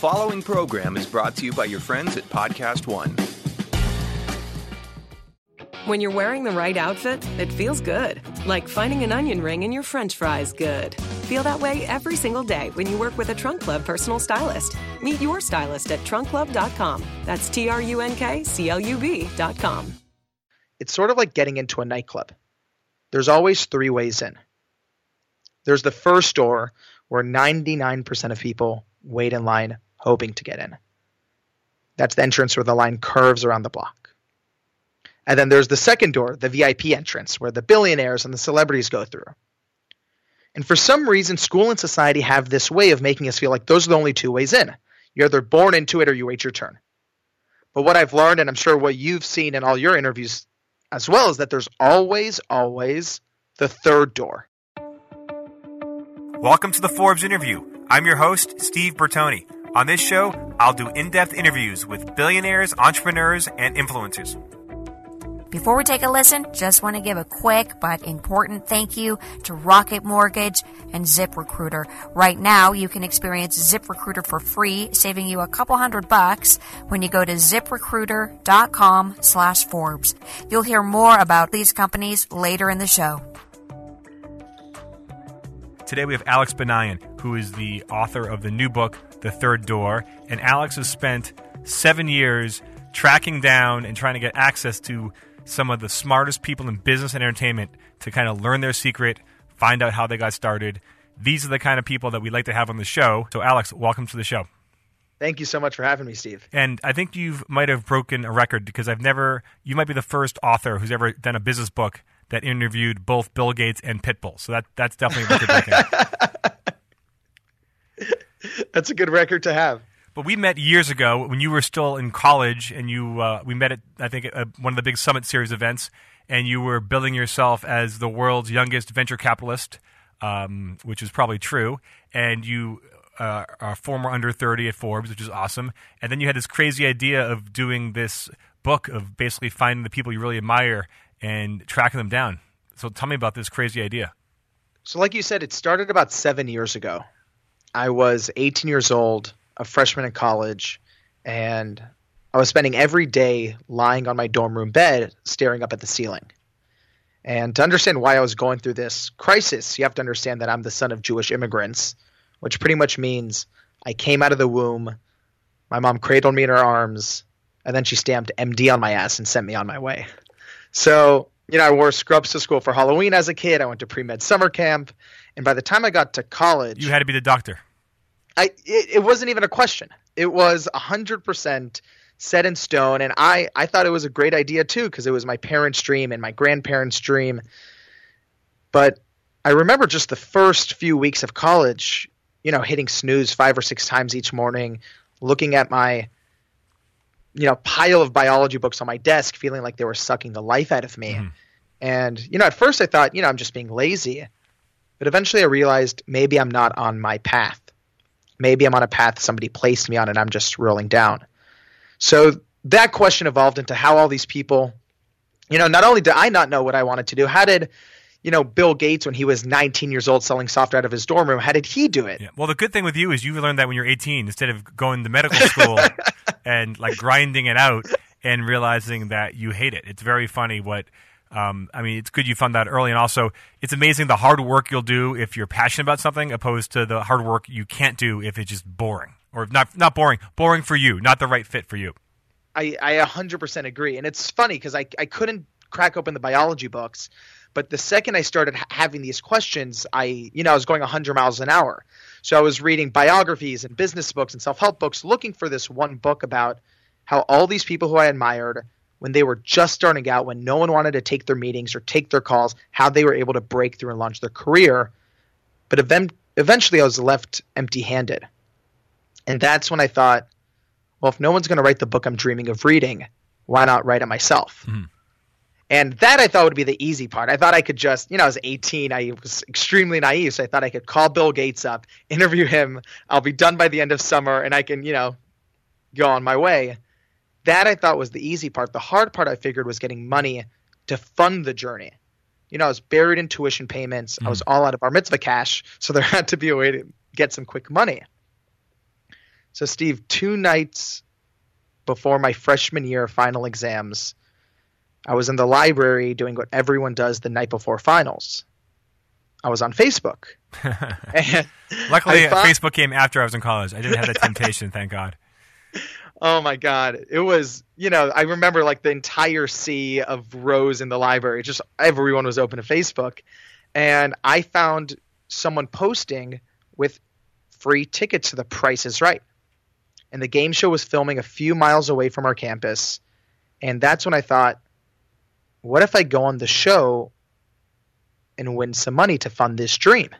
following program is brought to you by your friends at Podcast One. When you're wearing the right outfit, it feels good. Like finding an onion ring in your french fries good. Feel that way every single day when you work with a Trunk Club personal stylist. Meet your stylist at trunkclub.com. That's T R U N K C L U B.com. It's sort of like getting into a nightclub. There's always three ways in. There's the first door where 99% of people wait in line hoping to get in. That's the entrance where the line curves around the block. And then there's the second door, the VIP entrance, where the billionaires and the celebrities go through. And for some reason, school and society have this way of making us feel like those are the only two ways in. You're either born into it or you wait your turn. But what I've learned, and I'm sure what you've seen in all your interviews as well, is that there's always, always the third door. Welcome to the Forbes interview. I'm your host, Steve Bertoni. On this show, I'll do in depth interviews with billionaires, entrepreneurs, and influencers. Before we take a listen, just want to give a quick but important thank you to Rocket Mortgage and ZipRecruiter. Right now, you can experience ZipRecruiter for free, saving you a couple hundred bucks when you go to ziprecruiter.com slash Forbes. You'll hear more about these companies later in the show. Today we have Alex Banayan, who is the author of the new book, The Third Door. And Alex has spent seven years tracking down and trying to get access to some of the smartest people in business and entertainment to kind of learn their secret, find out how they got started. These are the kind of people that we like to have on the show. So, Alex, welcome to the show. Thank you so much for having me, Steve. And I think you might have broken a record because I've never, you might be the first author who's ever done a business book that interviewed both Bill Gates and Pitbull. So that that's definitely a record That's a good record to have. But we met years ago when you were still in college, and you uh, we met at I think at one of the big Summit Series events, and you were billing yourself as the world's youngest venture capitalist, um, which is probably true, and you. Uh, are former under 30 at Forbes, which is awesome. And then you had this crazy idea of doing this book of basically finding the people you really admire and tracking them down. So tell me about this crazy idea. So, like you said, it started about seven years ago. I was 18 years old, a freshman in college, and I was spending every day lying on my dorm room bed staring up at the ceiling. And to understand why I was going through this crisis, you have to understand that I'm the son of Jewish immigrants, which pretty much means I came out of the womb, my mom cradled me in her arms, and then she stamped MD on my ass and sent me on my way. So, you know, I wore scrubs to school for Halloween as a kid. I went to pre med summer camp. And by the time I got to college, You had to be the doctor. I it, it wasn't even a question. It was hundred percent set in stone, and I I thought it was a great idea too because it was my parents' dream and my grandparents' dream. But I remember just the first few weeks of college, you know, hitting snooze five or six times each morning, looking at my you know pile of biology books on my desk, feeling like they were sucking the life out of me. Mm-hmm. And you know, at first I thought, you know, I'm just being lazy. But eventually I realized maybe I'm not on my path. Maybe I'm on a path somebody placed me on and I'm just rolling down. So that question evolved into how all these people, you know, not only did I not know what I wanted to do, how did, you know, Bill Gates, when he was 19 years old selling software out of his dorm room, how did he do it? Yeah. Well, the good thing with you is you learned that when you're 18 instead of going to medical school and like grinding it out and realizing that you hate it. It's very funny what. Um, I mean, it's good you found that early, and also it's amazing the hard work you'll do if you're passionate about something, opposed to the hard work you can't do if it's just boring or not not boring, boring for you, not the right fit for you. I, I 100% agree. And it's funny because I, I couldn't crack open the biology books. But the second I started ha- having these questions, I, you know, I was going 100 miles an hour. So I was reading biographies and business books and self help books looking for this one book about how all these people who I admired, when they were just starting out, when no one wanted to take their meetings or take their calls, how they were able to break through and launch their career. But event- eventually I was left empty handed. And that's when I thought, well, if no one's going to write the book I'm dreaming of reading, why not write it myself? Mm-hmm. And that I thought would be the easy part. I thought I could just, you know, I was 18. I was extremely naive. So I thought I could call Bill Gates up, interview him. I'll be done by the end of summer and I can, you know, go on my way. That I thought was the easy part. The hard part I figured was getting money to fund the journey. You know, I was buried in tuition payments. Mm. I was all out of bar mitzvah cash. So there had to be a way to get some quick money. So, Steve, two nights before my freshman year final exams, I was in the library doing what everyone does the night before finals. I was on Facebook. Luckily, thought, Facebook came after I was in college. I didn't have that temptation, thank God. Oh my God. It was, you know, I remember like the entire sea of rows in the library. Just everyone was open to Facebook. And I found someone posting with free tickets to The Price is Right. And the game show was filming a few miles away from our campus. And that's when I thought, what if I go on the show and win some money to fund this dream?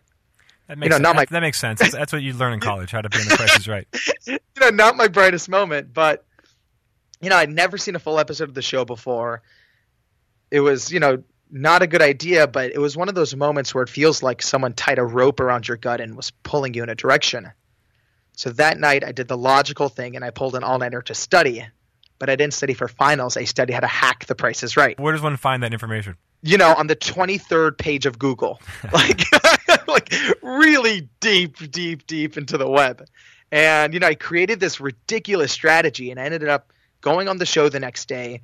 That makes, you know, not my, that makes sense. That's, that's what you learn in college, how to be in the Price is Right. you know, not my brightest moment, but, you know, I'd never seen a full episode of the show before. It was, you know, not a good idea, but it was one of those moments where it feels like someone tied a rope around your gut and was pulling you in a direction. So that night, I did the logical thing and I pulled an all nighter to study. But I didn't study for finals. I studied how to hack the Price is Right. Where does one find that information? You know, on the 23rd page of Google. like, like really deep, deep, deep into the web. And, you know, I created this ridiculous strategy and I ended up going on the show the next day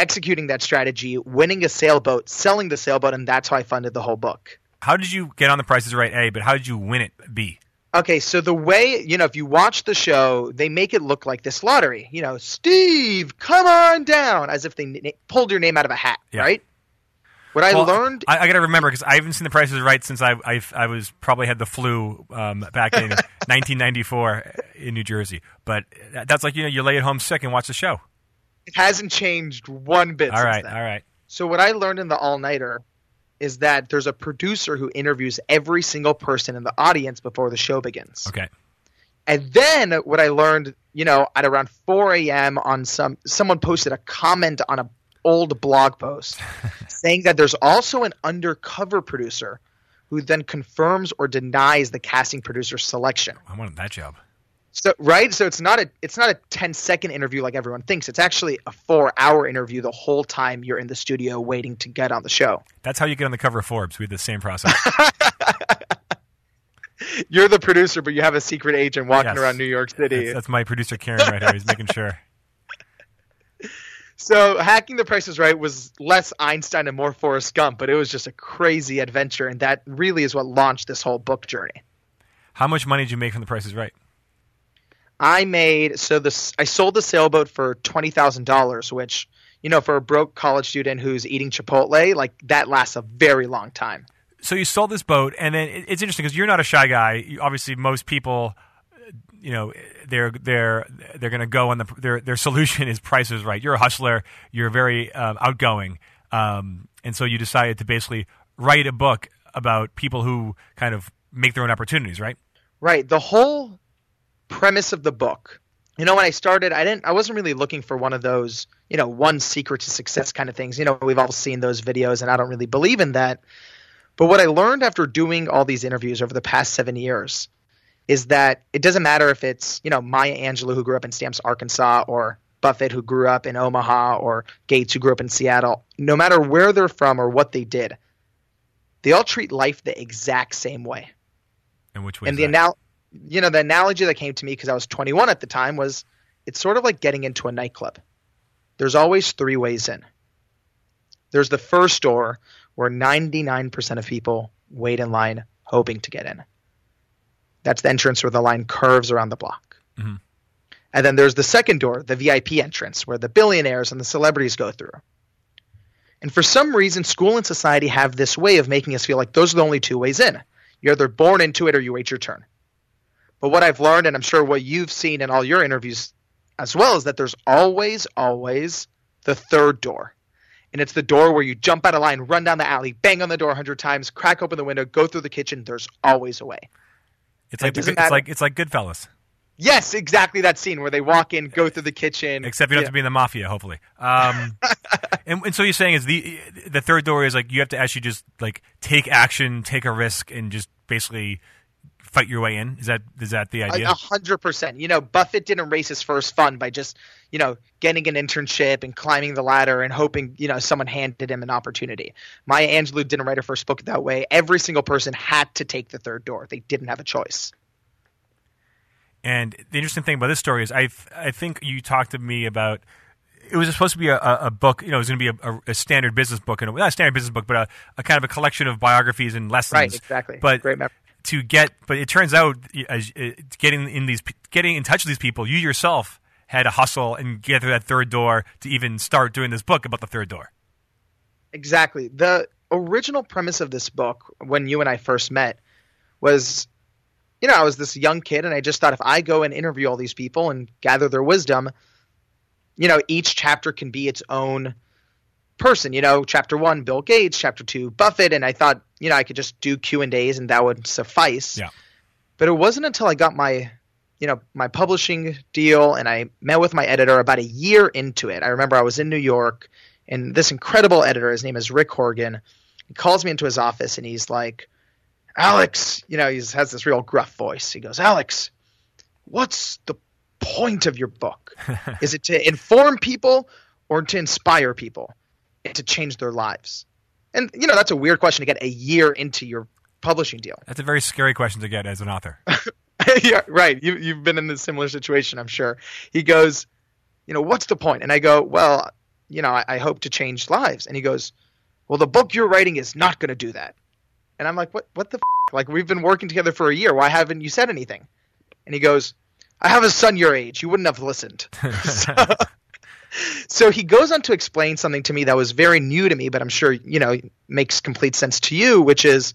executing that strategy, winning a sailboat, selling the sailboat, and that's how I funded the whole book. How did you get on the Price is Right A, but how did you win it B? Okay, so the way, you know, if you watch the show, they make it look like this lottery. You know, Steve, come on down, as if they n- pulled your name out of a hat, yeah. right? What I learned, I, I got to remember because I haven't seen the Price is Right since I I, I was probably had the flu um, back in 1994 in New Jersey. But that's like you know you lay at home sick and watch the show. It hasn't changed one bit. All right, then. all right. So what I learned in the all nighter is that there's a producer who interviews every single person in the audience before the show begins. Okay. And then what I learned, you know, at around 4 a.m. on some someone posted a comment on a old blog post saying that there's also an undercover producer who then confirms or denies the casting producer's selection. I wanted that job. So right, so it's not a it's not a 10 second interview like everyone thinks. It's actually a 4 hour interview the whole time you're in the studio waiting to get on the show. That's how you get on the cover of Forbes. We had the same process. you're the producer, but you have a secret agent walking yes. around New York City. That's, that's my producer Karen right here. He's making sure. So hacking the Price is Right was less Einstein and more Forrest Gump, but it was just a crazy adventure, and that really is what launched this whole book journey. How much money did you make from the Price is Right? I made so this I sold the sailboat for twenty thousand dollars, which you know for a broke college student who's eating Chipotle, like that lasts a very long time. So you sold this boat, and then it's interesting because you're not a shy guy. Obviously, most people, you know, they're they're they're going to go on the their their solution is Price is Right. You're a hustler. You're very um, outgoing, um, and so you decided to basically write a book about people who kind of make their own opportunities, right? Right. The whole premise of the book. You know, when I started, I didn't I wasn't really looking for one of those, you know, one secret to success kind of things. You know, we've all seen those videos and I don't really believe in that. But what I learned after doing all these interviews over the past 7 years is that it doesn't matter if it's, you know, Maya Angelou who grew up in Stamps, Arkansas or Buffett who grew up in Omaha or Gates who grew up in Seattle, no matter where they're from or what they did, they all treat life the exact same way. And which way? And the anal- you know, the analogy that came to me because I was 21 at the time was it's sort of like getting into a nightclub. There's always three ways in. There's the first door where 99% of people wait in line hoping to get in. That's the entrance where the line curves around the block. Mm-hmm. And then there's the second door, the VIP entrance, where the billionaires and the celebrities go through. And for some reason, school and society have this way of making us feel like those are the only two ways in. You're either born into it or you wait your turn. But what I've learned, and I'm sure what you've seen in all your interviews as well, is that there's always, always the third door. And it's the door where you jump out of line, run down the alley, bang on the door a hundred times, crack open the window, go through the kitchen. There's always a way. It's like it it's like it's like Goodfellas. Yes, exactly that scene where they walk in, go through the kitchen. Except you don't yeah. have to be in the mafia, hopefully. Um, and, and, so you're saying is the the third door is like you have to actually just like take action, take a risk, and just basically fight your way in. Is that is that the idea? A hundred percent. You know, Buffett didn't raise his first fund by just you know getting an internship and climbing the ladder and hoping you know someone handed him an opportunity. Maya Angelou didn't write her first book that way. Every single person had to take the third door. They didn't have a choice. And the interesting thing about this story is, I I think you talked to me about. It was supposed to be a, a book, you know, it was going to be a, a, standard business book, and not a standard business book, but a, a, kind of a collection of biographies and lessons. Right, exactly. But Great memory. To get, but it turns out, as uh, getting in these, getting in touch with these people, you yourself had to hustle and get through that third door to even start doing this book about the third door. Exactly. The original premise of this book, when you and I first met, was you know, I was this young kid and I just thought if I go and interview all these people and gather their wisdom, you know, each chapter can be its own person. You know, chapter one, Bill Gates, chapter two, Buffett, and I thought, you know, I could just do Q and A's and that would suffice. Yeah. But it wasn't until I got my, you know, my publishing deal and I met with my editor about a year into it. I remember I was in New York and this incredible editor, his name is Rick Horgan, he calls me into his office and he's like, Alex, you know, he has this real gruff voice. He goes, Alex, what's the point of your book? Is it to inform people or to inspire people and to change their lives? And, you know, that's a weird question to get a year into your publishing deal. That's a very scary question to get as an author. yeah, right. You, you've been in a similar situation, I'm sure. He goes, you know, what's the point? And I go, well, you know, I, I hope to change lives. And he goes, well, the book you're writing is not going to do that. And I'm like, what? What the? F-? Like we've been working together for a year. Why haven't you said anything? And he goes, I have a son your age. You wouldn't have listened. so, so he goes on to explain something to me that was very new to me, but I'm sure you know makes complete sense to you, which is,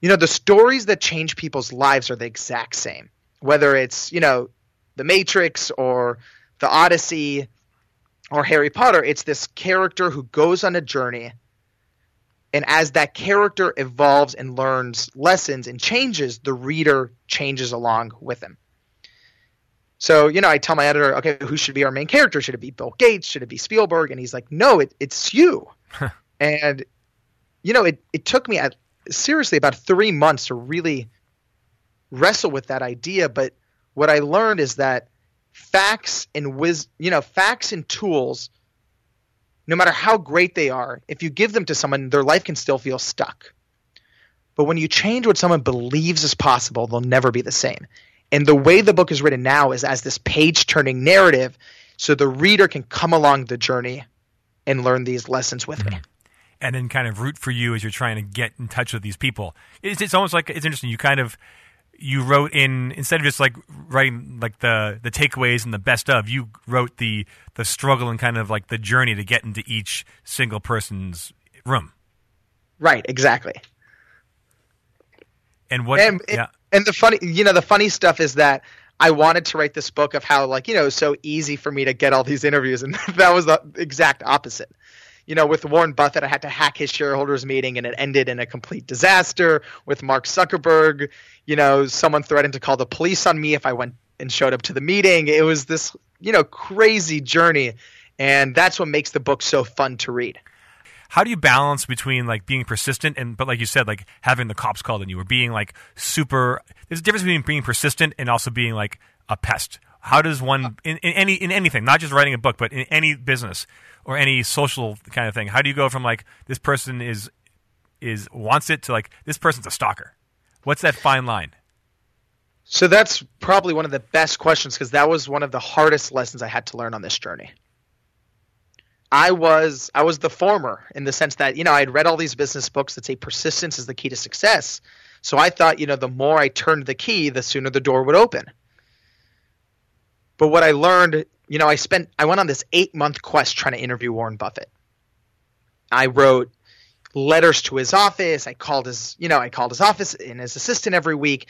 you know, the stories that change people's lives are the exact same. Whether it's you know, the Matrix or the Odyssey or Harry Potter, it's this character who goes on a journey and as that character evolves and learns lessons and changes, the reader changes along with him. So, you know, I tell my editor, okay, who should be our main character? Should it be Bill Gates? Should it be Spielberg? And he's like, no, it, it's you. and, you know, it, it took me at, seriously about three months to really wrestle with that idea. But what I learned is that facts and wis- you know, facts and tools no matter how great they are, if you give them to someone, their life can still feel stuck. But when you change what someone believes is possible, they'll never be the same. And the way the book is written now is as this page turning narrative so the reader can come along the journey and learn these lessons with mm-hmm. me. And then kind of root for you as you're trying to get in touch with these people. It's, it's almost like it's interesting. You kind of you wrote in instead of just like writing like the the takeaways and the best of you wrote the the struggle and kind of like the journey to get into each single person's room right exactly and what and, yeah and the funny you know the funny stuff is that I wanted to write this book of how like you know so easy for me to get all these interviews and that was the exact opposite you know, with Warren Buffett, I had to hack his shareholders meeting and it ended in a complete disaster. With Mark Zuckerberg, you know, someone threatened to call the police on me if I went and showed up to the meeting. It was this, you know, crazy journey. And that's what makes the book so fun to read. How do you balance between like being persistent and, but like you said, like having the cops called on you or being like super, there's a difference between being persistent and also being like a pest. How does one, uh. in, in any, in anything, not just writing a book, but in any business, or any social kind of thing? How do you go from like this person is is wants it to like this person's a stalker? What's that fine line? So that's probably one of the best questions because that was one of the hardest lessons I had to learn on this journey. I was I was the former in the sense that you know I had read all these business books that say persistence is the key to success. So I thought you know the more I turned the key, the sooner the door would open. But what I learned you know, I spent I went on this eight month quest trying to interview Warren Buffett. I wrote letters to his office. I called his, you know, I called his office and his assistant every week.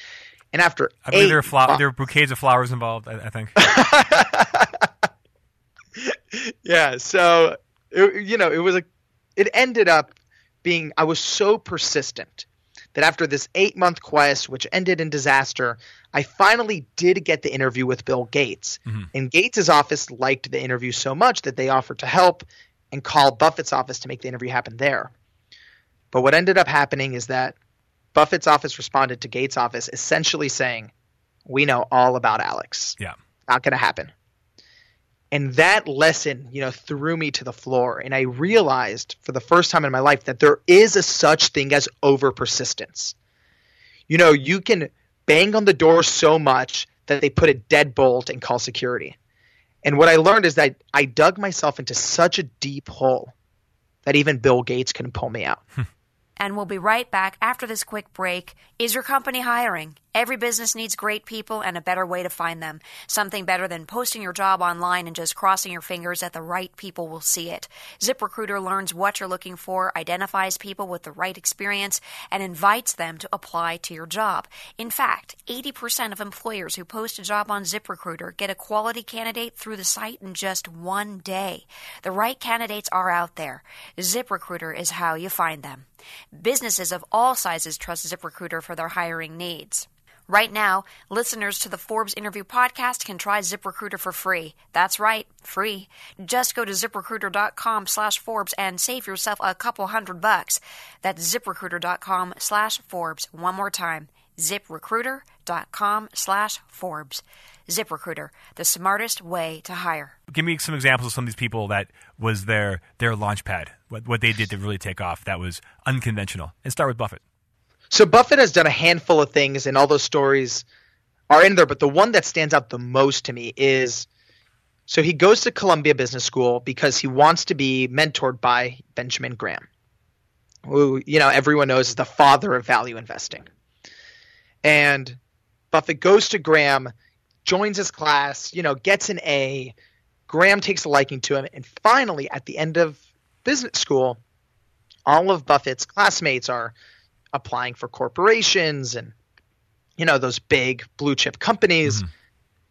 And after I believe there are, flower, there are bouquets of flowers involved. I, I think. yeah. So it, you know, it was a. It ended up being. I was so persistent that after this eight month quest, which ended in disaster, I finally did get the interview with Bill Gates. Mm-hmm. And Gates' office liked the interview so much that they offered to help and call Buffett's office to make the interview happen there. But what ended up happening is that Buffett's office responded to Gates' office essentially saying, We know all about Alex. Yeah. Not going to happen. And that lesson, you know, threw me to the floor. And I realized for the first time in my life that there is a such thing as over persistence. You know, you can bang on the door so much that they put a deadbolt and call security. And what I learned is that I dug myself into such a deep hole that even Bill Gates couldn't pull me out. And we'll be right back after this quick break. Is your company hiring? Every business needs great people and a better way to find them. Something better than posting your job online and just crossing your fingers that the right people will see it. ZipRecruiter learns what you're looking for, identifies people with the right experience, and invites them to apply to your job. In fact, 80% of employers who post a job on ZipRecruiter get a quality candidate through the site in just one day. The right candidates are out there. ZipRecruiter is how you find them. Businesses of all sizes trust ZipRecruiter for their hiring needs. Right now, listeners to the Forbes interview podcast can try ZipRecruiter for free. That's right, free. Just go to ziprecruiter.com slash Forbes and save yourself a couple hundred bucks. That's ziprecruiter.com slash Forbes. One more time, ziprecruiter.com slash Forbes. ZipRecruiter, the smartest way to hire. Give me some examples of some of these people that was their their launch pad, what, what they did to really take off that was unconventional. And start with Buffett. So Buffett has done a handful of things, and all those stories are in there. But the one that stands out the most to me is so he goes to Columbia Business School because he wants to be mentored by Benjamin Graham, who you know everyone knows is the father of value investing. And Buffett goes to Graham joins his class, you know, gets an A. Graham takes a liking to him, and finally, at the end of business school, all of Buffett's classmates are applying for corporations and you know those big blue chip companies. Mm-hmm.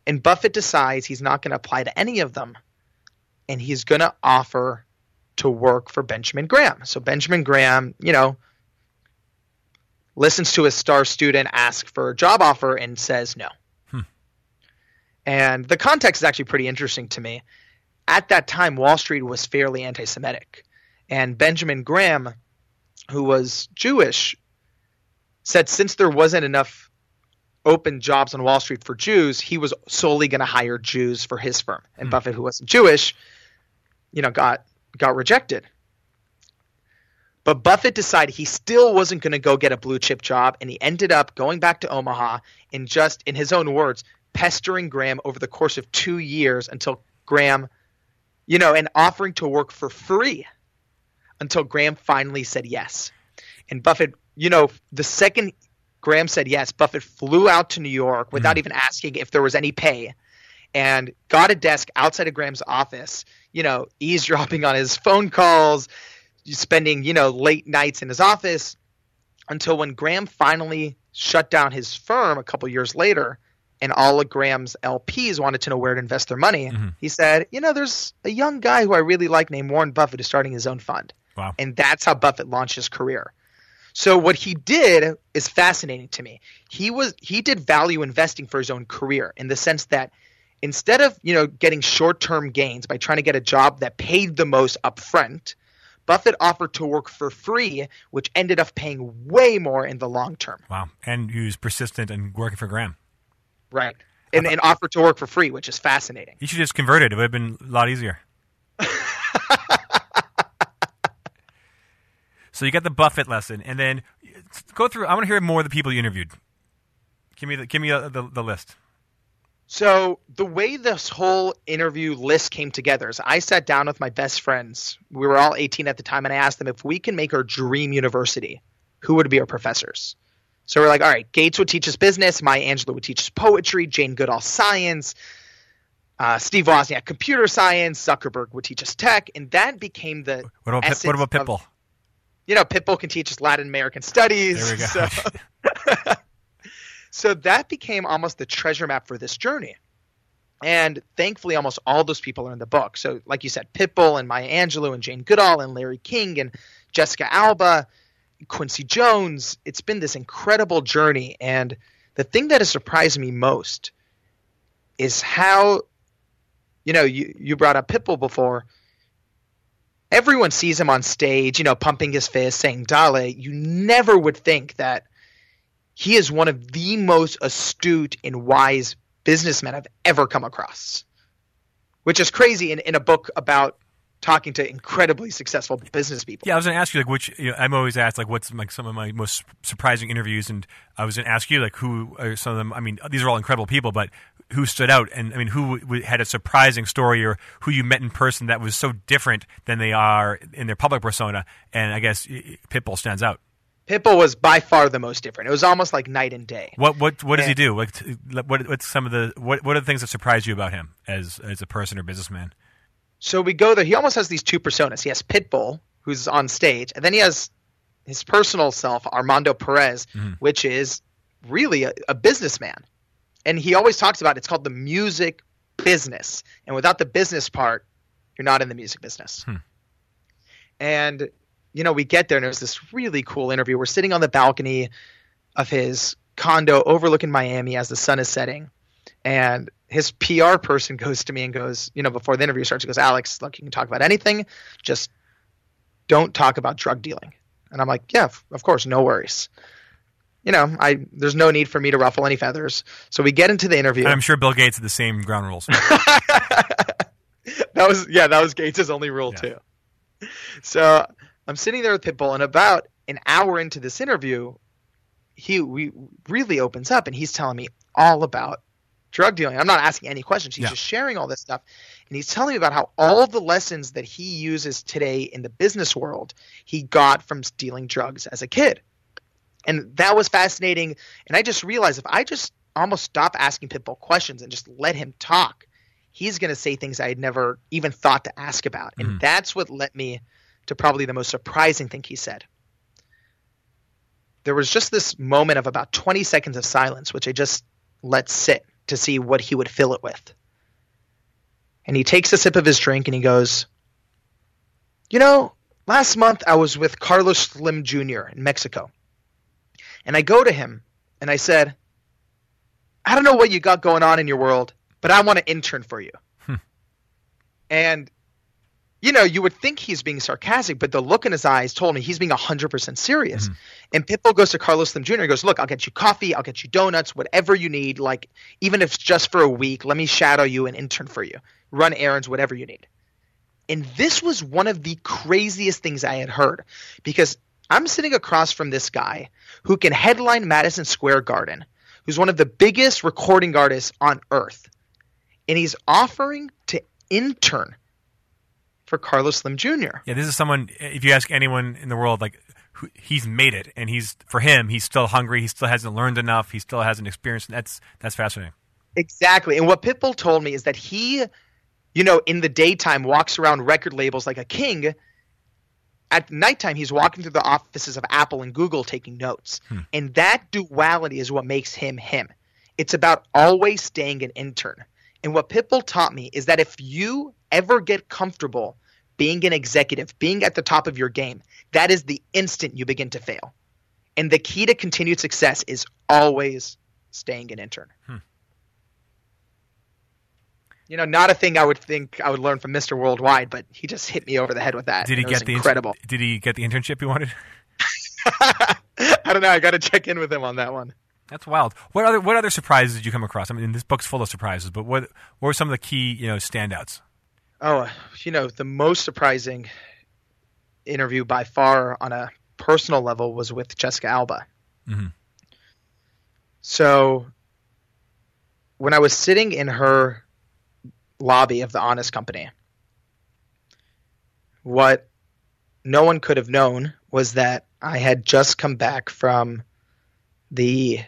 And Buffett decides he's not going to apply to any of them, and he's going to offer to work for Benjamin Graham. So Benjamin Graham, you know, listens to his star student ask for a job offer and says no. And the context is actually pretty interesting to me. At that time, Wall Street was fairly anti Semitic. And Benjamin Graham, who was Jewish, said since there wasn't enough open jobs on Wall Street for Jews, he was solely going to hire Jews for his firm. And hmm. Buffett, who wasn't Jewish, you know, got got rejected. But Buffett decided he still wasn't going to go get a blue chip job, and he ended up going back to Omaha and just, in his own words, pestering Graham over the course of two years until Graham, you know, and offering to work for free until Graham finally said yes. And Buffett, you know, the second Graham said yes, Buffett flew out to New York without mm. even asking if there was any pay and got a desk outside of Graham's office, you know, eavesdropping on his phone calls, spending, you know, late nights in his office until when Graham finally shut down his firm a couple years later and all of Graham's LPs wanted to know where to invest their money, mm-hmm. he said, you know, there's a young guy who I really like named Warren Buffett who's starting his own fund. Wow. And that's how Buffett launched his career. So what he did is fascinating to me. He was he did value investing for his own career in the sense that instead of, you know, getting short-term gains by trying to get a job that paid the most upfront, Buffett offered to work for free, which ended up paying way more in the long term. Wow. And he was persistent and working for Graham. Right. And, and offered to work for free, which is fascinating. You should just convert it. It would have been a lot easier. So you got the Buffett lesson, and then go through. I want to hear more of the people you interviewed. Give me the give me the, the, the list. So the way this whole interview list came together is I sat down with my best friends. We were all 18 at the time, and I asked them if we can make our dream university, who would be our professors? So we're like, all right, Gates would teach us business, Maya Angelou would teach us poetry, Jane Goodall science, uh, Steve Wozniak computer science, Zuckerberg would teach us tech, and that became the what about, what about Pitbull? Of, you know, Pitbull can teach us Latin American studies. There we go. So, so that became almost the treasure map for this journey. And thankfully, almost all those people are in the book. So, like you said, Pitbull and Maya Angelou and Jane Goodall and Larry King and Jessica Alba Quincy Jones. It's been this incredible journey. And the thing that has surprised me most is how, you know, you, you brought up Pitbull before. Everyone sees him on stage, you know, pumping his fist, saying Dale. You never would think that he is one of the most astute and wise businessmen I've ever come across. Which is crazy in, in a book about talking to incredibly successful business people. Yeah, I was going to ask you like which you know, I'm always asked like what's like some of my most surprising interviews, and I was going to ask you like who are some of them. I mean, these are all incredible people, but who stood out? And I mean, who w- had a surprising story, or who you met in person that was so different than they are in their public persona? And I guess Pitbull stands out. Pitbull was by far the most different. It was almost like night and day. What what what does and, he do? Like, what what's some of the what what are the things that surprise you about him as as a person or businessman? So we go there. He almost has these two personas. He has Pitbull, who's on stage, and then he has his personal self, Armando Perez, mm-hmm. which is really a, a businessman. And he always talks about it. it's called the music business. And without the business part, you're not in the music business. Hmm. And you know, we get there and there's this really cool interview. We're sitting on the balcony of his condo overlooking Miami as the sun is setting. And his PR person goes to me and goes, you know, before the interview starts, he goes, Alex, look, you can talk about anything, just don't talk about drug dealing. And I'm like, yeah, of course, no worries. You know, I there's no need for me to ruffle any feathers. So we get into the interview. And I'm sure Bill Gates had the same ground rules. that was yeah, that was Gates' only rule yeah. too. So I'm sitting there with Pitbull, and about an hour into this interview, he we really opens up, and he's telling me all about drug dealing. I'm not asking any questions. He's yeah. just sharing all this stuff. And he's telling me about how all the lessons that he uses today in the business world he got from dealing drugs as a kid. And that was fascinating. And I just realized if I just almost stop asking Pitbull questions and just let him talk, he's going to say things I had never even thought to ask about. And mm. that's what led me to probably the most surprising thing he said. There was just this moment of about 20 seconds of silence, which I just let sit to see what he would fill it with. And he takes a sip of his drink and he goes, You know, last month I was with Carlos Slim Jr. in Mexico. And I go to him and I said, I don't know what you got going on in your world, but I want to intern for you. Hmm. And you know, you would think he's being sarcastic, but the look in his eyes told me he's being 100% serious. Mm-hmm. And Pitbull goes to Carlos Slim Jr. and goes, Look, I'll get you coffee, I'll get you donuts, whatever you need. Like, even if it's just for a week, let me shadow you and intern for you, run errands, whatever you need. And this was one of the craziest things I had heard because I'm sitting across from this guy who can headline Madison Square Garden, who's one of the biggest recording artists on earth. And he's offering to intern for Carlos Slim Jr. Yeah, this is someone. If you ask anyone in the world, like who, he's made it, and he's for him, he's still hungry. He still hasn't learned enough. He still hasn't experienced. That's that's fascinating. Exactly, and what Pitbull told me is that he, you know, in the daytime walks around record labels like a king. At nighttime, he's walking through the offices of Apple and Google taking notes, hmm. and that duality is what makes him him. It's about always staying an intern. And what Pitbull taught me is that if you ever get comfortable being an executive, being at the top of your game, that is the instant you begin to fail. And the key to continued success is always staying an intern. Hmm. You know, not a thing I would think I would learn from Mr. Worldwide, but he just hit me over the head with that. Did he get the incredible? Inter- did he get the internship he wanted? I don't know. I got to check in with him on that one. That's wild. What other what other surprises did you come across? I mean, this book's full of surprises, but what what were some of the key you know standouts? Oh, you know, the most surprising interview by far on a personal level was with Jessica Alba. Mm-hmm. So when I was sitting in her lobby of the Honest Company, what no one could have known was that I had just come back from the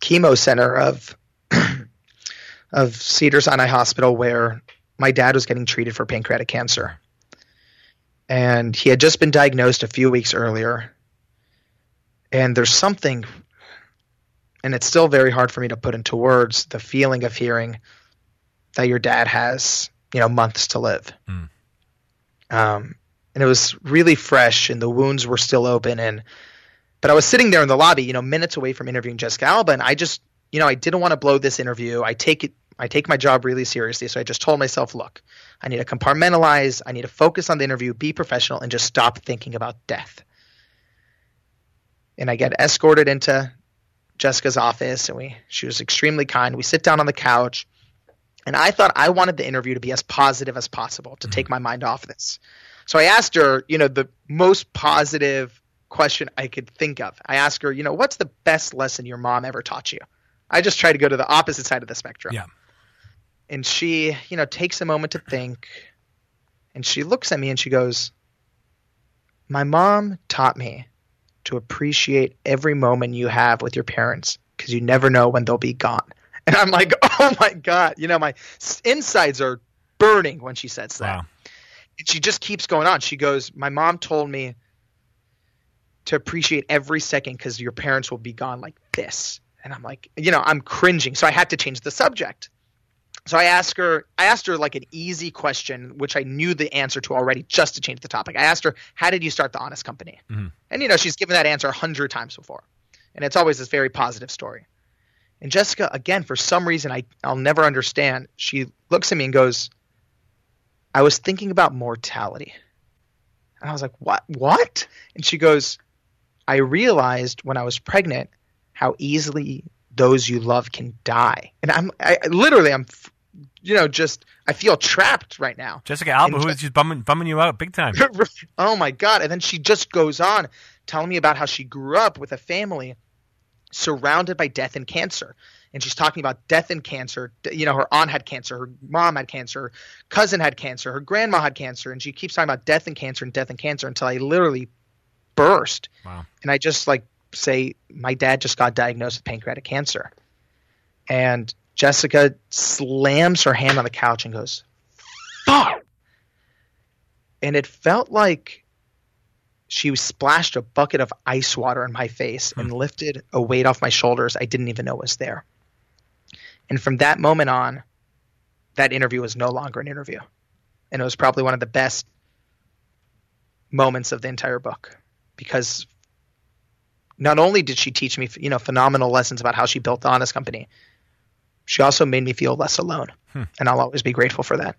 chemo center of of Cedar Sinai Hospital where my dad was getting treated for pancreatic cancer. And he had just been diagnosed a few weeks earlier. And there's something and it's still very hard for me to put into words the feeling of hearing that your dad has, you know, months to live. Mm. Um, and it was really fresh and the wounds were still open and but I was sitting there in the lobby, you know, minutes away from interviewing Jessica Alba, and I just, you know, I didn't want to blow this interview. I take it, I take my job really seriously, so I just told myself, look, I need to compartmentalize, I need to focus on the interview, be professional, and just stop thinking about death. And I get escorted into Jessica's office, and we, she was extremely kind. We sit down on the couch. And I thought I wanted the interview to be as positive as possible to take mm-hmm. my mind off this. So I asked her, you know, the most positive question I could think of. I asked her, you know, what's the best lesson your mom ever taught you? I just try to go to the opposite side of the spectrum. Yeah. And she, you know, takes a moment to think and she looks at me and she goes, My mom taught me to appreciate every moment you have with your parents because you never know when they'll be gone. And I'm like, oh my God. You know, my insides are burning when she says that. Wow. And she just keeps going on. She goes, My mom told me to appreciate every second because your parents will be gone like this. And I'm like, you know, I'm cringing. So I had to change the subject. So I asked her, I asked her like an easy question, which I knew the answer to already, just to change the topic. I asked her, "How did you start the Honest Company?" Mm-hmm. And you know, she's given that answer a hundred times before, and it's always this very positive story. And Jessica, again, for some reason I I'll never understand. She looks at me and goes, "I was thinking about mortality," and I was like, "What? What?" And she goes, "I realized when I was pregnant how easily those you love can die," and I'm I, I literally I'm you know, just I feel trapped right now. Jessica Alba, who is just bumming, bumming you out big time. oh my god! And then she just goes on telling me about how she grew up with a family surrounded by death and cancer. And she's talking about death and cancer. You know, her aunt had cancer, her mom had cancer, her cousin had cancer, her grandma had cancer, and she keeps talking about death and cancer and death and cancer until I literally burst. Wow. And I just like say, my dad just got diagnosed with pancreatic cancer. And Jessica slams her hand on the couch and goes, fuck. And it felt like she splashed a bucket of ice water in my face and hmm. lifted a weight off my shoulders I didn't even know was there. And from that moment on, that interview was no longer an interview. And it was probably one of the best moments of the entire book because not only did she teach me, you know, phenomenal lessons about how she built the Honest Company, she also made me feel less alone. Hmm. And I'll always be grateful for that.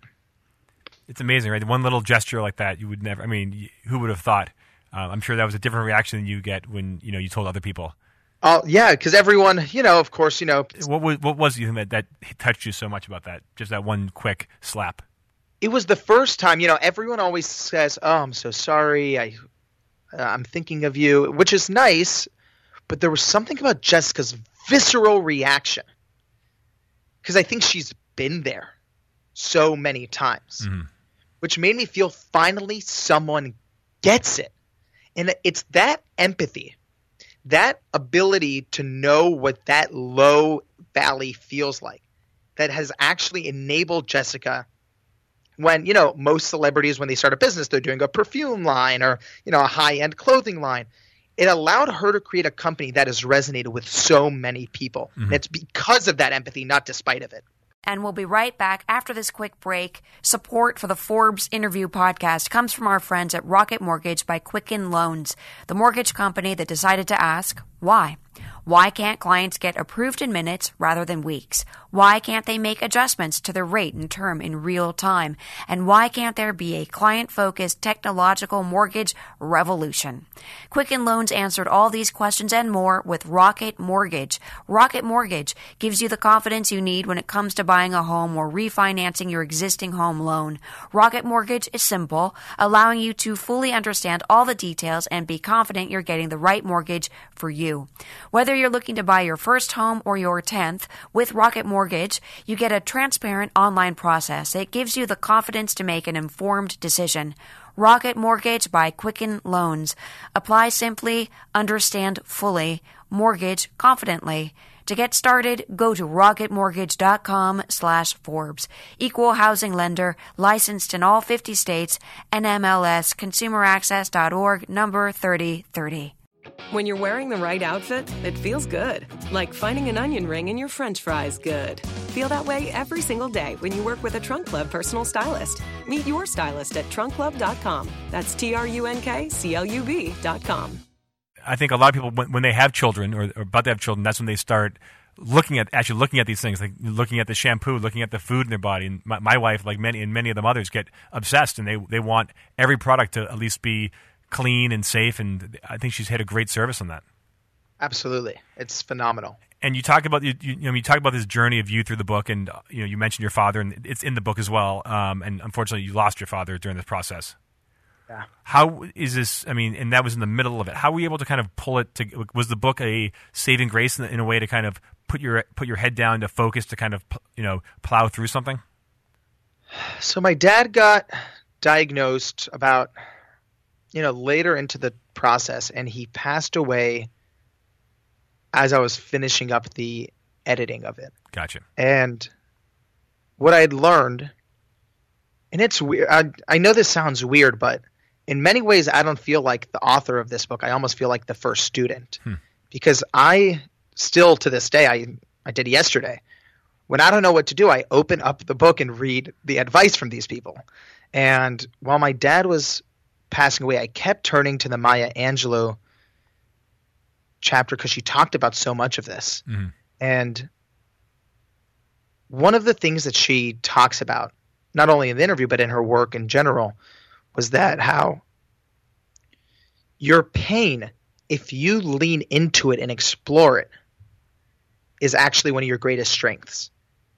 It's amazing, right? One little gesture like that, you would never. I mean, who would have thought? Uh, I'm sure that was a different reaction than you get when you know you told other people. Oh yeah, because everyone, you know, of course, you know, What was what was you that that touched you so much about that? Just that one quick slap. it was the first time. You know, everyone always says, "Oh, I'm so sorry. I, uh, I'm thinking of you," which is nice, but there was something about Jessica's visceral reaction because I think she's been there so many times, which made me feel finally someone gets it, and it's that empathy, that ability to know what that low valley feels like, that has actually enabled Jessica when you know most celebrities when they start a business they're doing a perfume line or you know a high-end clothing line. It allowed her to create a company that has resonated with so many people. And it's because of that empathy not despite of it And we'll be right back after this quick break. Support for the Forbes interview podcast comes from our friends at Rocket Mortgage by Quicken Loans, the mortgage company that decided to ask why. Why can't clients get approved in minutes rather than weeks? Why can't they make adjustments to their rate and term in real time? And why can't there be a client focused technological mortgage revolution? Quicken Loans answered all these questions and more with Rocket Mortgage. Rocket Mortgage gives you the confidence you need when it comes to buying a home or refinancing your existing home loan. Rocket Mortgage is simple, allowing you to fully understand all the details and be confident you're getting the right mortgage for you. Whether you're looking to buy your first home or your 10th, with Rocket Mortgage, you get a transparent online process that gives you the confidence to make an informed decision. Rocket Mortgage by Quicken Loans. Apply simply, understand fully, mortgage confidently. To get started, go to rocketmortgage.com slash Forbes. Equal housing lender, licensed in all 50 states, NMLS, consumeraccess.org, number 3030. When you're wearing the right outfit, it feels good. Like finding an onion ring in your french fries good. Feel that way every single day when you work with a Trunk Club personal stylist. Meet your stylist at trunkclub.com. That's T R U N K C L U B.com. I think a lot of people when, when they have children or, or about to have children, that's when they start looking at actually looking at these things, like looking at the shampoo, looking at the food in their body. And my, my wife, like many and many of the mothers, get obsessed and they they want every product to at least be clean and safe. And I think she's had a great service on that. absolutely it's phenomenal And you talk about you, you, know you talk about this journey of you through the book, and you know you mentioned your father, and it's in the book as well. Um, and unfortunately, you lost your father during this process. Yeah. How is this? I mean, and that was in the middle of it. How were you able to kind of pull it? To was the book a saving grace in, in a way to kind of put your put your head down to focus to kind of you know plow through something? So my dad got diagnosed about you know later into the process, and he passed away as I was finishing up the editing of it. Gotcha. And what I had learned, and it's weird. I, I know this sounds weird, but in many ways, I don't feel like the author of this book. I almost feel like the first student Hmm. because I still to this day, I I did yesterday. When I don't know what to do, I open up the book and read the advice from these people. And while my dad was passing away, I kept turning to the Maya Angelou chapter because she talked about so much of this. Mhm. And one of the things that she talks about, not only in the interview, but in her work in general, was that how your pain, if you lean into it and explore it, is actually one of your greatest strengths.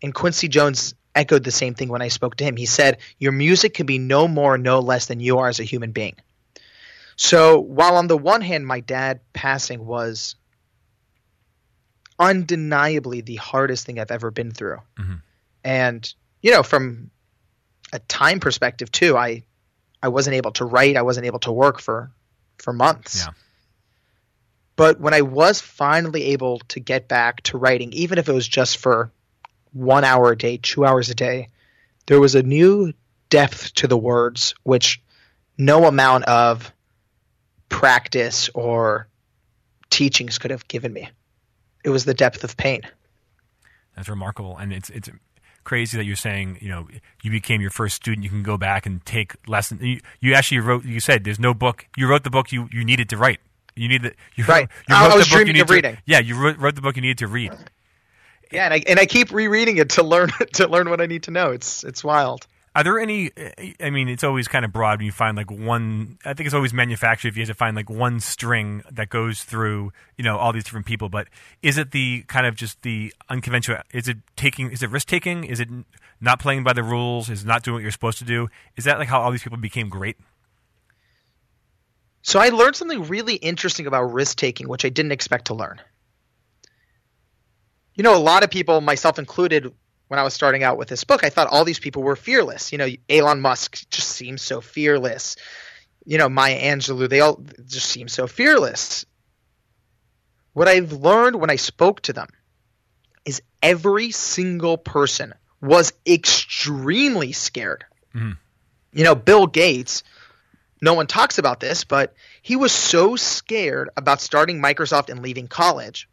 And Quincy Jones echoed the same thing when I spoke to him. He said, Your music can be no more, no less than you are as a human being. So while on the one hand, my dad passing was undeniably the hardest thing I've ever been through. Mhm. And, you know, from a time perspective too, I I wasn't able to write, I wasn't able to work for for months. Yeah. But when I was finally able to get back to writing, even if it was just for one hour a day, two hours a day, there was a new depth to the words which no amount of practice or teachings could have given me. It was the depth of pain. That's remarkable, and it's it's crazy that you're saying you know you became your first student. You can go back and take lessons. You, you actually wrote. You said there's no book. You wrote the book you, you needed to write. You needed you Right. Wrote, you I- I was the book you dreaming needed of to- reading. Yeah, you wrote, wrote the book you needed to read. Yeah, and I and I keep rereading it to learn to learn what I need to know. It's it's wild. Are there any? I mean, it's always kind of broad when you find like one. I think it's always manufactured if you have to find like one string that goes through, you know, all these different people. But is it the kind of just the unconventional? Is it taking? Is it risk taking? Is it not playing by the rules? Is it not doing what you're supposed to do? Is that like how all these people became great? So I learned something really interesting about risk taking, which I didn't expect to learn. You know, a lot of people, myself included, when I was starting out with this book, I thought all these people were fearless. You know, Elon Musk just seems so fearless. You know, Maya Angelou, they all just seem so fearless. What I've learned when I spoke to them is every single person was extremely scared. Mhm. You know, Bill Gates, no one talks about this, but he was so scared about starting Microsoft and leaving college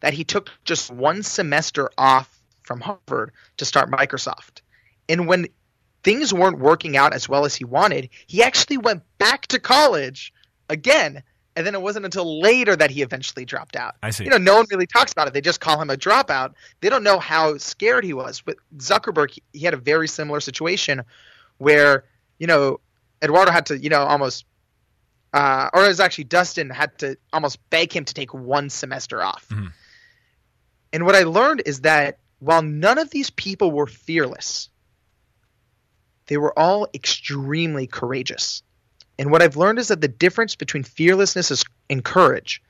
that he took just one semester off from Harvard to start Microsoft. And when things weren't working out as well as he wanted, he actually went back to college again. And then it wasn't until later that he eventually dropped out. I see. You know, no one really talks about it. They just call him a dropout. They don't know how scared he was. But Zuckerberg, he- had a very similar situation where, you know, Eduardo had to, you know, almost, uh, or it was actually Dustin had to almost beg him to take one semester off. Mhm. And what I learned is that while none of these people were fearless, they were all extremely courageous. And what I've learned is that the difference between fearlessness and courage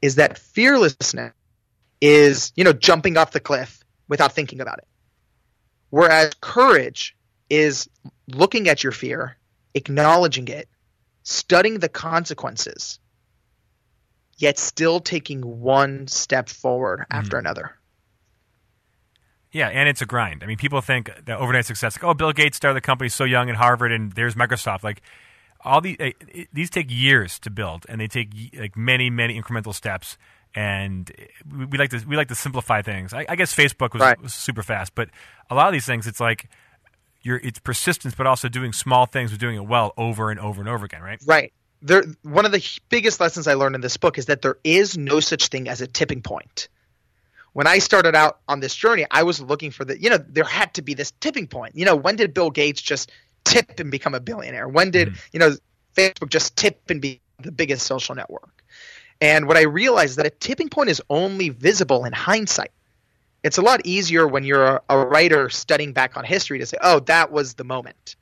is that fearlessness is, you know, jumping off the cliff without thinking about it. Whereas courage is looking at your fear, acknowledging it, studying the consequences, yet still taking one step forward after another. Yeah, and it's a grind. I mean, people think that overnight success, like, oh, Bill Gates started the company so young at Harvard, and there's Microsoft. Like, all these eh, these take years to build, and they take like many, many incremental steps. And we, we like to we like to simplify things. I, I guess Facebook was, Right. was super fast, but a lot of these things, it's like you're it's persistence, but also doing small things, but doing it well over and over and over again, right? Right. There, one of the biggest lessons I learned in this book is that there is no such thing as a tipping point. When I started out on this journey, I was looking for the, you know, there had to be this tipping point. You know, when did Bill Gates just tip and become a billionaire? When did, mm-hmm. you know, Facebook just tip and be the biggest social network? And what I realized is that a tipping point is only visible in hindsight. It's a lot easier when you're a, a writer studying back on history to say, oh, that was the moment.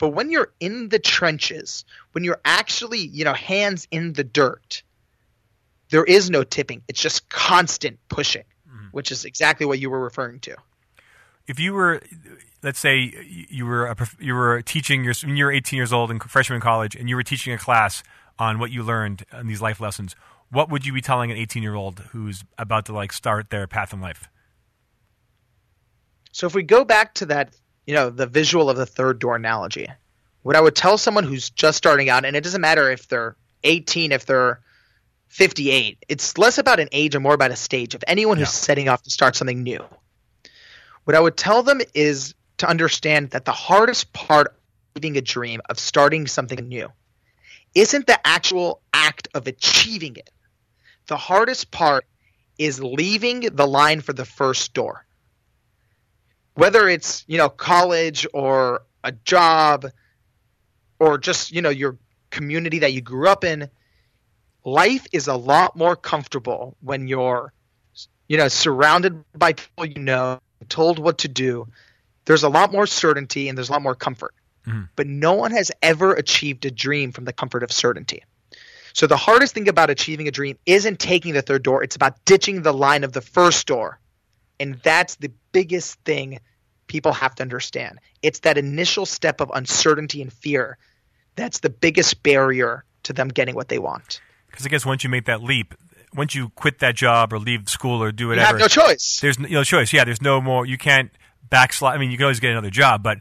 But when you're in the trenches, when you're actually, you know, hands in the dirt, there is no tipping. It's just constant pushing, mm-hmm. which is exactly what you were referring to. If you were, let's say, you were a, you were teaching your when you were 18 years old in freshman in college, and you were teaching a class on what you learned in these life lessons, what would you be telling an 18 year old who's about to like start their path in life? So if we go back to that, you know, the visual of the third door analogy, what I would tell someone who's just starting out, and it doesn't matter if they're 18, if they're 58, it's less about an age and more about a stage of anyone who's yeah. setting off to start something new. What I would tell them is to understand that the hardest part of living a dream, of starting something new, isn't the actual act of achieving it. The hardest part is leaving the line for the first door. Whether it's, you know, college or a job or just, you know, your community that you grew up in, life is a lot more comfortable when you're you know surrounded by people you know, told what to do. There's a lot more certainty and there's a lot more comfort. Mm-hmm. But no one has ever achieved a dream from the comfort of certainty. So the hardest thing about achieving a dream isn't taking the third door, it's about ditching the line of the first door. And that's the biggest thing people have to understand. It's that initial step of uncertainty and fear that's the biggest barrier to them getting what they want. Because I guess once you make that leap, once you quit that job or leave school or do whatever, you have no choice. There's no choice. Yeah, there's no more. You can't backslide. I mean, you can always get another job, but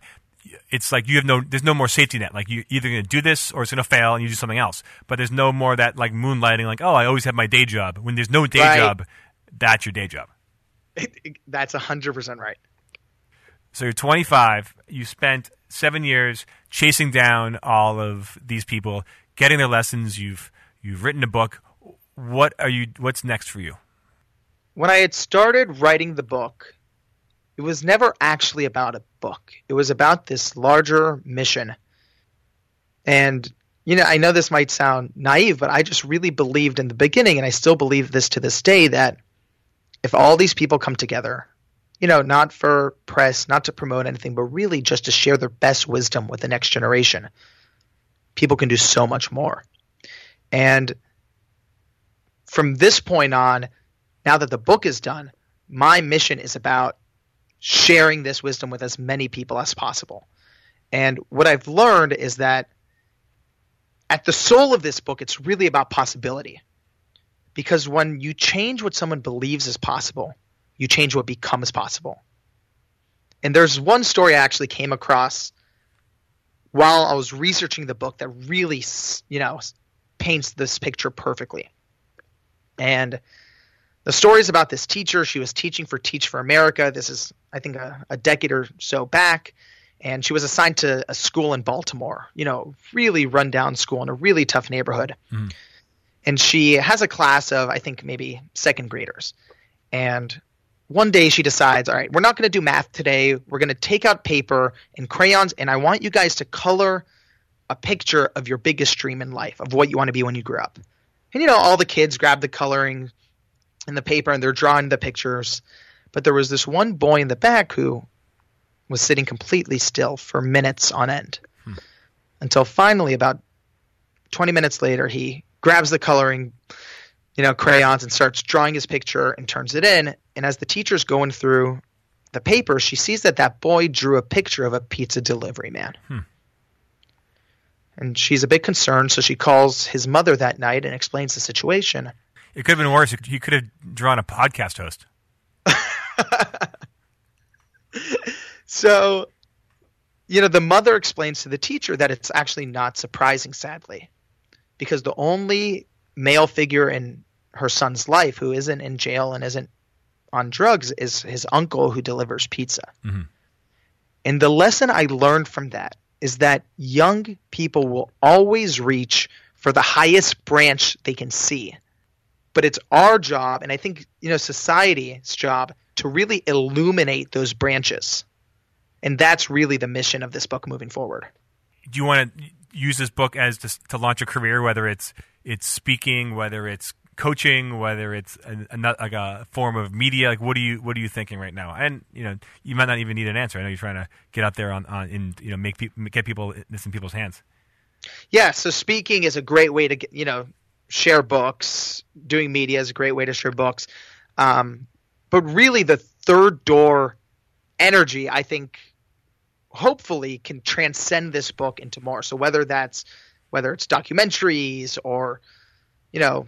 it's like you have no there's no more safety net. Like you're either going to do this or it's going to fail and you do something else. But there's no more that like moonlighting. Like oh, I always have my day job. When there's no day right. job, that's your day job. It, it, that's hundred percent right. So you're 25. You spent seven years chasing down all of these people, getting their lessons. You've you've written a book. What are you? What's next for you? When I had started writing the book, it was never actually about a book. It was about this larger mission. And, you know, I know this might sound naive, but I just really believed in the beginning, and I still believe this to this day, that if all these people come together, you know, not for press, not to promote anything, but really just to share their best wisdom with the next generation, people can do so much more. And from this point on, now that the book is done, my mission is about sharing this wisdom with as many people as possible. And what I've learned is that at the soul of this book, it's really about possibility. Because when you change what someone believes is possible, you change what becomes possible. And there's one story I actually came across while I was researching the book that really, you know, paints this picture perfectly. And the story is about this teacher. She was teaching for Teach for America. This is, I think, a, a decade or so back. And she was assigned to a school in Baltimore, you know, really rundown school in a really tough neighborhood. Mm. And she has a class of, I think, maybe second graders. And one day she decides, all right, we're not going to do math today. We're going to take out paper and crayons, and I want you guys to color a picture of your biggest dream in life, of what you want to be when you grow up. And, you know, all the kids grab the coloring and the paper and they're drawing the pictures. But there was this one boy in the back who was sitting completely still for minutes on end. Hmm. Until finally, about 20 minutes later, he grabs the coloring, you know, crayons and starts drawing his picture and turns it in. And as the teacher's going through the paper, she sees that that boy drew a picture of a pizza delivery man. Hmm. And she's a bit concerned, so she calls his mother that night and explains the situation. It could have been worse. He could have drawn a podcast host. so, you know, the mother explains to the teacher that it's actually not surprising, sadly, because the only male figure in her son's life who isn't in jail and isn't on drugs is his uncle who delivers pizza. Mm-hmm. And the lesson I learned from that is that young people will always reach for the highest branch they can see but it's our job and i think you know society's job to really illuminate those branches and that's really the mission of this book moving forward do you want to use this book as to, to launch a career whether it's it's speaking whether it's coaching, whether it's a, a, like a form of media. Like, what are you what are you thinking right now? And you know, you might not even need an answer. I know you're trying to get out there on, on and you know make people get people this in people's hands. Yeah, so speaking is a great way to get you know share books. Doing media is a great way to share books. Um, but really, the third door energy, I think, hopefully, can transcend this book into more. So whether that's whether it's documentaries or you know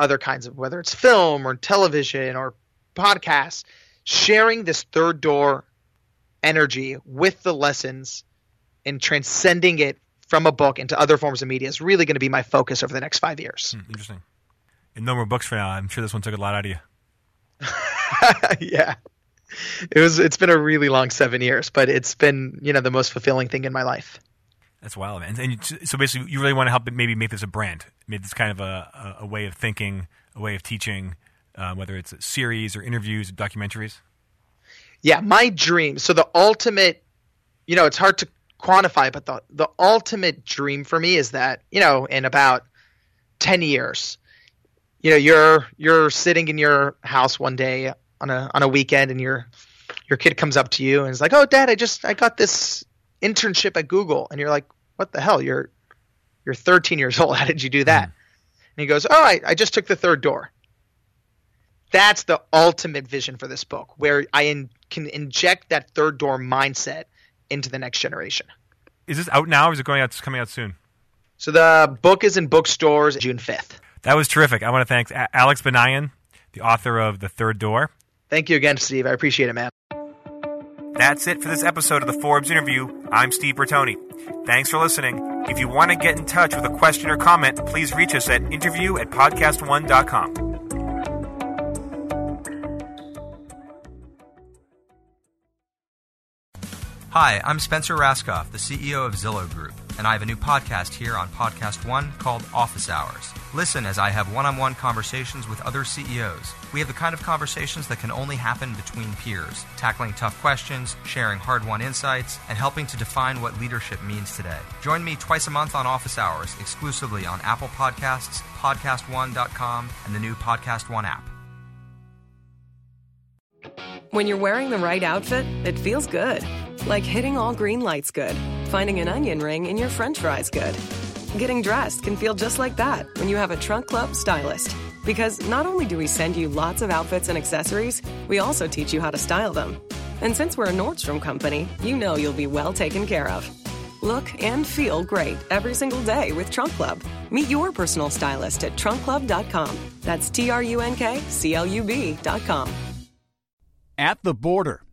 other kinds of whether it's film or television or podcasts, sharing this third door energy with the lessons and transcending it from a book into other forms of media is really going to be my focus over the next five years. Hmm, interesting. And no more books for now. I'm sure this one took a lot out of you. yeah. It was it's been a really long 7 years, but it's been, you know, the most fulfilling thing in my life. That's wild, man. And so basically, you really want to help maybe make this a brand, make this kind of a, a, a way of thinking, a way of teaching, uh, whether it's a series or interviews, or documentaries. Yeah, my dream. So the ultimate, you know, it's hard to quantify, but the the ultimate dream for me is that you know, in about ten years, you know, you're you're sitting in your house one day on a on a weekend, and your your kid comes up to you and is like, "Oh, Dad, I just I got this internship at Google, and you're like, what the hell? You're you're 13 years old. How did you do that? Mm. And he goes, oh, I, I just took the third door. That's the ultimate vision for this book, where I in, can inject that third door mindset into the next generation. Is this out now, or is it going out? It's coming out soon? So the book is in bookstores June 5th. That was terrific. I want to thank Alex Banayan, the author of The Third Door. Thank you again, Steve. I appreciate it, man. That's it for this episode of the Forbes interview. I'm Steve Bertoni. Thanks for listening. If you want to get in touch with a question or comment, please reach us at interview at podcastone.com. Hi, I'm Spencer Rascoff, the CEO of Zillow Group and I have a new podcast here on Podcast One called Office Hours. Listen as I have one on one conversations with other CEOs. We have the kind of conversations that can only happen between peers, tackling tough questions, sharing hard won insights, and helping to define what leadership means today. Join me twice a month on Office Hours, exclusively on Apple Podcasts, PodcastOne.com, and the new Podcast One app. When you're wearing the right outfit, it feels good. Like hitting all green lights good finding an onion ring in your french fries good. Getting dressed can feel just like that when you have a Trunk Club stylist. Because not only do we send you lots of outfits and accessories, we also teach you how to style them. And since we're a Nordstrom company, you know you'll be well taken care of. Look and feel great every single day with Trunk Club. Meet your personal stylist at trunkclub.com. That's T R U N K C L U B.com. At the border.